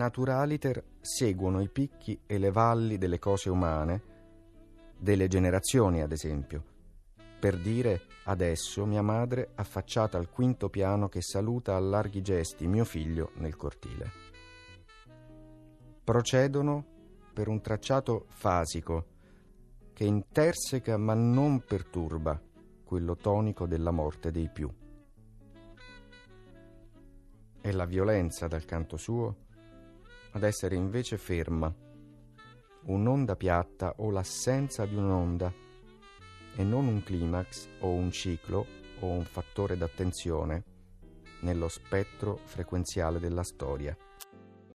naturaliter seguono i picchi e le valli delle cose umane, delle generazioni ad esempio, per dire adesso mia madre affacciata al quinto piano che saluta a larghi gesti mio figlio nel cortile. Procedono per un tracciato fasico che interseca ma non perturba quello tonico della morte dei più. È la violenza dal canto suo ad essere invece ferma, un'onda piatta o l'assenza di un'onda e non un climax o un ciclo o un fattore d'attenzione nello spettro frequenziale della storia.